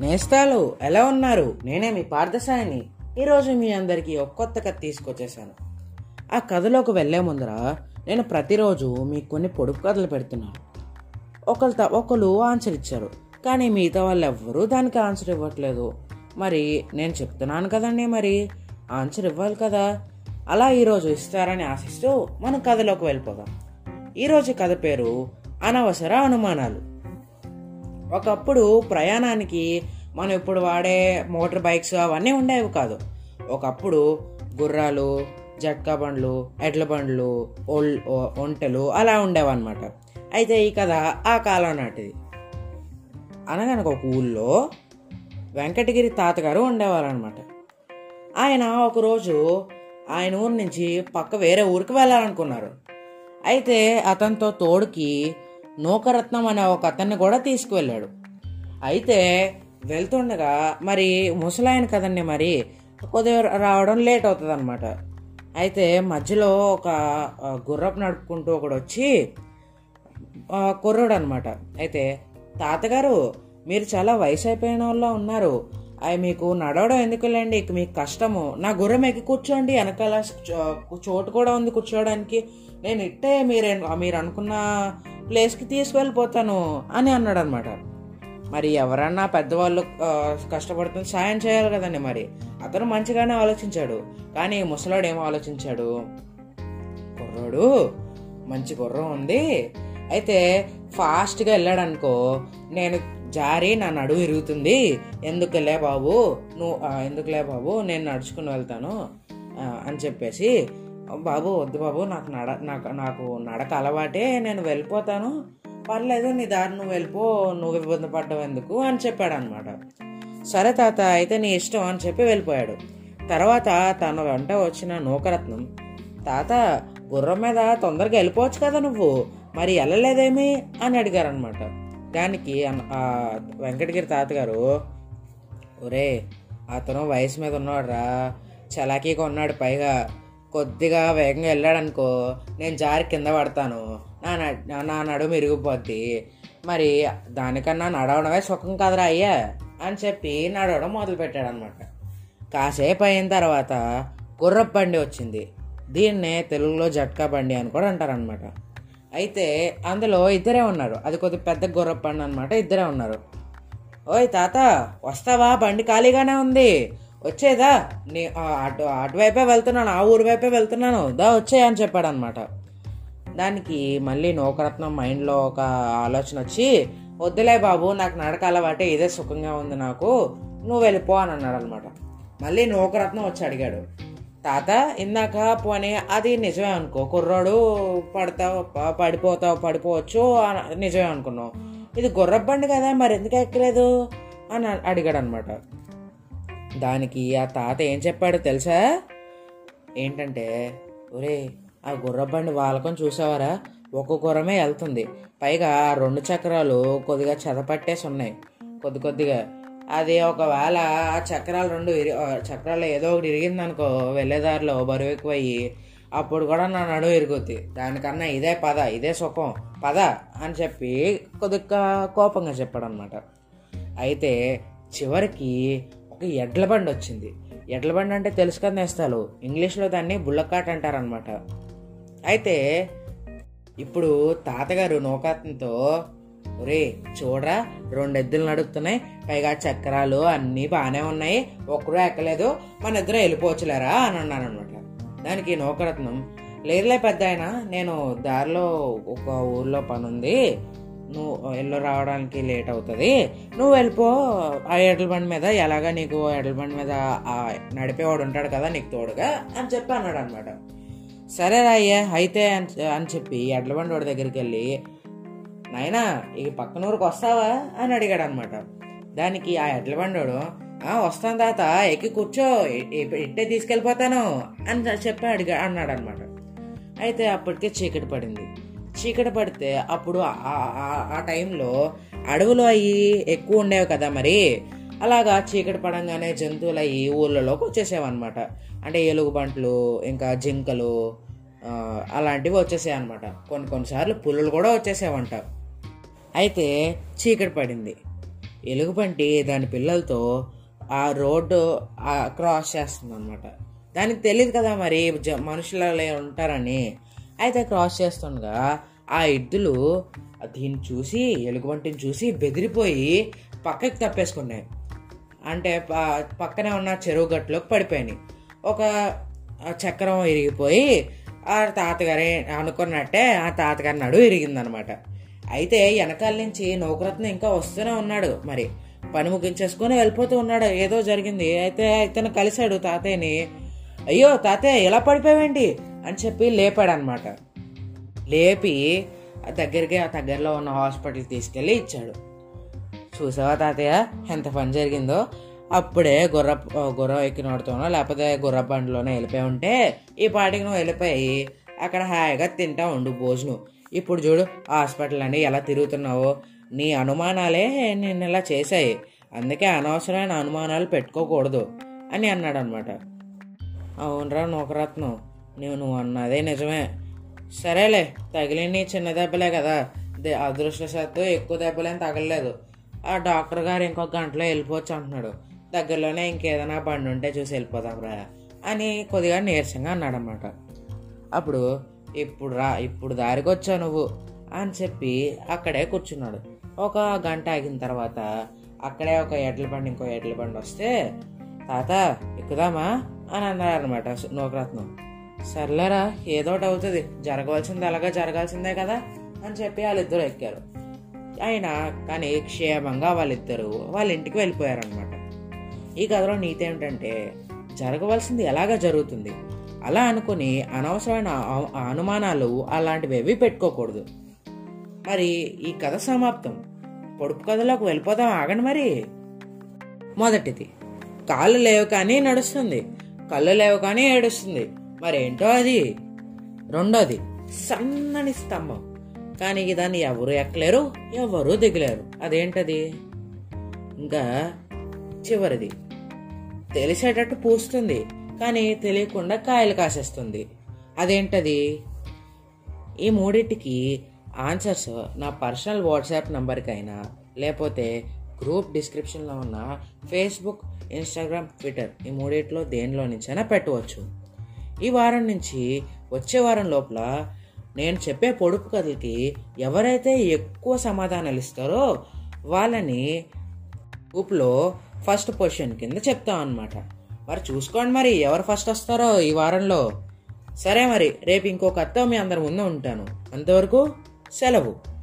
నేస్తాలు ఎలా ఉన్నారు? నేనే మీ పార్థసాయిని. ఈరోజు మీ అందరికీ ఒక కొత్త కథ తీసుకొచ్చేసాను. ఆ కథలోకి వెళ్ళే ముందర నేను ప్రతిరోజు మీకు కొన్ని పొడుపు కథలు పెడుతున్నాను ఒకరు ఒకరు ఆన్సర్ ఇచ్చారు. కానీ మిగతా వాళ్ళు ఎవ్వరూ దానికి ఆన్సర్ ఇవ్వట్లేదు. మరి నేను చెప్తున్నాను కదండి మరి. ఆన్సర్ ఇవ్వాలి కదా. అలా ఈరోజు ఇస్తారని ఆశిస్తూ మనం కథలోకి వెళ్ళిపోదాం. ఈరోజు కథ పేరు అనవసర అనుమానాలు. ఒకప్పుడు ప్రయాణానికి మనం ఇప్పుడు వాడే మోటార్ బైక్స్ అవన్నీ ఉండేవి కాదు. ఒకప్పుడు గుర్రాలు జట్కా బండ్లు ఎడ్ల బండ్లు ఒల్ ఒంటెలు అలా ఉండేవన్నమాట. అయితే ఈ కథ ఆ కాలం నాటిది. అనగనక ఒక ఊళ్ళో వెంకటగిరి తాతగారు ఉండేవారు అనమాట ఆయన ఒకరోజు ఆయన ఊరు నుంచి పక్క వేరే ఊరికి వెళ్ళాలనుకున్నారు. అయితే అతనితో తోడుకి నూకరత్నం అనే ఒక అతన్ని కూడా తీసుకువెళ్ళాడు. అయితే వెళ్తుండగా మరి ముసలాయన కదండి మరి కొద్దిగా రావడం లేట్ అవుతుంది అనమాట అయితే మధ్యలో ఒక గుర్రపు నడుపుకుంటూ ఒకడు వచ్చి కుర్రోడు అనమాట అయితే తాతగారు మీరు చాలా వయసు అయిపోయిన వాళ్ళ ఉన్నారు. అవి మీకు నడవడం ఎందుకులేండి? ఇక మీకు కష్టము. నా గుర్రం ఎక్కి కూర్చోండి. వెనకాల చో- చోటు కూడా ఉంది కూర్చోవడానికి. నేను ఇట్టే మీరు మీరు అనుకున్న ప్లేస్కి తీసుకువెళ్ళిపోతాను అని అన్నాడు అనమాట మరి ఎవరన్నా పెద్దవాళ్ళు కష్టపడుతుంది కష్టపడుతున్న సాయం చేయాలి కదండి మరి. అతను మంచిగానే ఆలోచించాడు. కానీ ముసలాడు ఏం ఆలోచించాడు? కుర్రోడు మంచి గుర్రం ఉంది. అయితే ఫాస్ట్గా వెళ్ళాడు అనుకో నేను జారి నా నడువు ఇరుగుతుంది. ఎందుకులే బాబు? నువ్వు ఎందుకులే బాబు? నేను నడుచుకుని వెళ్తాను అని చెప్పేసి బాబు వద్దు బాబు నాకు నడ నాకు నాకు నడక అలవాటే నేను వెళ్ళిపోతాను. పర్లేదు నీ దారి నువ్వు వెళ్ళిపో నువ్వు ఇబ్బంది పడ్డావు ఎందుకు అని చెప్పాడు అనమాట సరే తాత అయితే నీ ఇష్టం అని చెప్పి వెళ్ళిపోయాడు. తర్వాత తన వెంట వచ్చిన నూకరత్నం తాత గుర్రం మీద తొందరగా వెళ్ళిపోవచ్చు కదా నువ్వు మరి వెళ్ళలేదేమి? అని అడిగారు అనమాట దానికి వెంకటగిరి తాతగారు ఒరే అతను వయసు మీద ఉన్నాడురా చలాకీగా ఉన్నాడు పైగా. కొద్దిగా వేగంగా వెళ్ళాడనుకో నేను జారి కింద పడతాను. నా న- నా నడుము ఇరిగిపోద్ది. మరి దానికన్నా నడవడమే సుఖం కదరా అయ్యా అని చెప్పి నడవడం మొదలుపెట్టాడు అనమాట కాసేపు అయిన తర్వాత గుర్రపు బండి వచ్చింది. దీన్నే తెలుగులో జట్కా బండి అని కూడా అంటారనమాట అయితే అందులో ఇద్దరే ఉన్నారు. అది కొద్ది పెద్ద గుర్రపు బండి అనమాట ఇద్దరే ఉన్నారు. ఓయ్ తాత వస్తావా? బండి ఖాళీగానే ఉంది. వచ్చేదా? నీ అటు అటువైపే వెళ్తున్నాను ఆ ఊరి వైపే వెళ్తున్నాను. దా వచ్చే అని చెప్పాడు అనమాట దానికి మళ్ళీ నోకరత్నం మైండ్లో ఒక ఆలోచన వచ్చి వద్దులే బాబు నాకు నడక అలవాటే ఇదే సుఖంగా ఉంది నాకు నువ్వు వెళ్ళిపో అని అన్నాడు అనమాట మళ్ళీ నోకరత్నం వచ్చి అడిగాడు. తాత ఇందాక పోనీ అది నిజమే అనుకో. కుర్రోడు పడతావు పడిపోతావు పడిపోవచ్చు అని నిజమే అనుకున్నావు. ఇది గుర్రబండి కదా మరి ఎందుకు ఎక్కలేదు? అని అడిగాడు అనమాట దానికి ఆ తాత ఏం చెప్పాడో తెలుసా? ఏంటంటే ఒరే ఆ గుర్రబండి వాలకం చూసావారా? ఒక్క గుర్రమే వెళ్తుంది పైగా రెండు చక్రాలు కొద్దిగా చెదపట్టేసి ఉన్నాయి. కొద్ది కొద్దిగా. అది ఒకవేళ ఆ చక్రాలు రెండు చక్రాలు ఏదో ఒకటి ఇరిగిందనుకో వెళ్ళేదారిలో బరువు ఎక్కువయ్యి అప్పుడు కూడా నా నడువు ఇరుగుద్ది. దానికన్నా ఇదే పద ఇదే సుఖం. పద అని చెప్పి కొద్దిగా కోపంగా చెప్పాడు అనమాట అయితే చివరికి ఒక ఎడ్ల బండి వచ్చింది. ఎడ్ల బండి అంటే తెలుసు కదా నేస్తాలు? ఇంగ్లీష్లో దాన్ని బుల్లకాట్ అంటారనమాట అయితే ఇప్పుడు తాతగారు నౌకాతంతో ఒరే చూడరా రెండు ఎద్దులు నడుస్తున్నాయి పైగా చక్రాలు అన్నీ బాగానే ఉన్నాయి. ఒక్కడూ ఎక్కలేదు. మన ఇద్దరు వెళ్ళిపోవచ్చులేరా? అని అన్నాను అనమాట దానికి నౌకరత్నం లేదులే పెద్ద ఆయన నేను దారిలో ఒక ఊర్లో పని ఉంది నువ్వు ఎల్లు రావడానికి లేట్ అవుతుంది. నువ్వు వెళ్ళిపో ఆ ఎడ్ల బండి మీద ఎలాగా నీకు ఎడ్ల బండి మీద నడిపేవాడు ఉంటాడు కదా నీకు తోడుగా అని చెప్పి అన్నాడు అనమాట సరే అయ్యా అయితే అని అని చెప్పి ఎడ్ల బండి వాడి దగ్గరికి వెళ్ళి నాయనా ఈ పక్కన ఊరికి వస్తావా? అని అడిగాడు అనమాట దానికి ఆ ఎడ్ల బండోడు వస్తాను తాత ఎక్కి కూర్చో ఇట్టే తీసుకెళ్ళిపోతాను అని చెప్పి అడిగా అన్నాడు అనమాట అయితే అప్పటికే చీకటి పడింది. చీకటి పడితే అప్పుడు ఆ- టైంలో అడవులు అవి ఎక్కువ ఉండేవి కదా మరి. అలాగా చీకటి పడంగానే జంతువులు అవి ఊళ్ళలోకి వచ్చేసేవన్నమాట. అంటే ఎలుగుబంట్లు ఇంకా జింకలు అలాంటివి వచ్చేసాయి అనమాట కొన్ని కొన్నిసార్లు పులులు కూడా వచ్చేసేవంట. అయితే చీకటి పడింది. ఎలుగుబంటి దాని పిల్లలతో ఆ రోడ్డు క్రాస్ చేస్తుంది అనమాట దానికి తెలియదు కదా మరి జ- మనుషులు ఉంటారని. అయితే క్రాస్ చేస్తుండగా ఆ ఎద్దులు దీన్ని చూసి ఎలుగుబంటిని చూసి బెదిరిపోయి పక్కకి తప్పేసుకున్నాయి. అంటే పక్కనే ఉన్న చెరువు గట్టులోకి పడిపోయినాయి. ఒక చక్రం ఇరిగిపోయి ఆ తాతగారి అనుకున్నట్టే ఆ తాతగారి నడు ఇరిగిందనమాట. అయితే వెనకాల నుంచి నౌకరత్న ఇంకా వస్తూనే ఉన్నాడు. మరి పని ముగించేసుకొని వెళ్ళిపోతూ ఉన్నాడు. ఏదో జరిగింది. అయితే ఇతను కలిశాడు తాతయ్యని. అయ్యో తాతయ్య ఎలా పడిపోయావేంటి? అని చెప్పి లేపాడు అనమాట లేపి ఆ దగ్గరికి ఆ దగ్గరలో ఉన్న హాస్పిటల్కి తీసుకెళ్ళి ఇచ్చాడు. చూసావా తాతయ్య ఎంత పని జరిగిందో? అప్పుడే గుర్ర గుర్ర ఎక్కినోడుతోనో లేకపోతే గుర్ర బండిలోనో వెళ్ళిపోయి ఉంటే ఈ పాటికి నువ్వు వెళ్ళిపోయి అక్కడ హాయిగా తింటా ఉండు భోజనం. ఇప్పుడు చూడు హాస్పిటల్ అని ఎలా తిరుగుతున్నావో. నీ అనుమానాలే నిన్న ఇలా చేశాయి. అందుకే అనవసరమైన అనుమానాలు పెట్టుకోకూడదు అని అన్నాడు అనమాట అవునరా నూకరత్నం. నువ్వు నువ్వు అన్నదే నిజమే. సరేలే తగిలింది చిన్న దెబ్బలే కదా. దే- ఎక్కువ దెబ్బలేం తగలలేదు. ఆ డాక్టర్ గారు ఇంకొక గంటలో వెళ్ళిపోవచ్చు అంటున్నాడు. దగ్గరలోనే ఇంకేదైనా బండి ఉంటే చూసి వెళ్ళిపోదాం రా అని కొద్దిగా నీరసంగా అన్నాడనమాట అప్పుడు ఇప్పుడు రా ఇప్పుడు దారికి వచ్చావు నువ్వు అని చెప్పి అక్కడే కూర్చున్నాడు. ఒక గంట ఆగిన తర్వాత అక్కడే ఒక ఎడ్ల బండి ఇంకో ఎడ్ల బండి వస్తే తాత ఎక్కుదామా? అని అన్నారు అనమాట నోకరత్నం. సర్లేరా ఏదో ఒకటి అవుతుంది జరగవలసింది అలాగా జరగాల్సిందే కదా అని చెప్పి వాళ్ళిద్దరూ ఎక్కారు. అయినా కానీ క్షేమంగా వాళ్ళిద్దరూ వాళ్ళ ఇంటికి వెళ్ళిపోయారనమాట ఈ కథలో నీతి ఏమిటంటే జరగవలసింది ఎలాగా జరుగుతుంది? అలా అనుకుని అనవసరమైన అనుమానాలు అలాంటివి ఏవి పెట్టుకోకూడదు. మరి ఈ కథ సమాప్తం. పొడుపు కథలోకి వెళ్ళిపోదాం ఆగండి మరి. మొదటిది కాళ్ళు లేవు కానీ నడుస్తుంది. కళ్ళు లేవు కానీ ఏడుస్తుంది. మరేంటో అది? రెండోది సన్నని స్తంభం. కానీ దాన్ని ఎవరు ఎక్కలేరు ఎవరు దిగలేరు. అదేంటది? ఇంకా చివరిది. తెలిసేటట్టు పూస్తుంది కానీ తెలియకుండా కాయలు కాసేస్తుంది. అదేంటది? ఈ మూడింటికి ఆన్సర్స్ నా పర్సనల్ వాట్సాప్ నంబర్కైనా లేకపోతే గ్రూప్ డిస్క్రిప్షన్లో ఉన్న ఫేస్బుక్ ఇన్స్టాగ్రామ్ ట్విట్టర్ ఈ మూడిట్లో దేనిలో నుంచైనా పెట్టవచ్చు. ఈ వారం నుంచి వచ్చే వారం లోపల నేను చెప్పే పొడుపు కథలకి ఎవరైతే ఎక్కువ సమాధానాలు ఇస్తారో వాళ్ళని గ్రూప్లో ఫస్ట్ పొజిషన్ కింద చెప్తాం అనమాట మరి చూసుకోండి మరి ఎవరు ఫస్ట్ వస్తారో ఈ వారంలో. సరే మరి రేపు ఇంకో కథ మీ అందరి ముందు ఉంటాను. అంతవరకు సెలవు.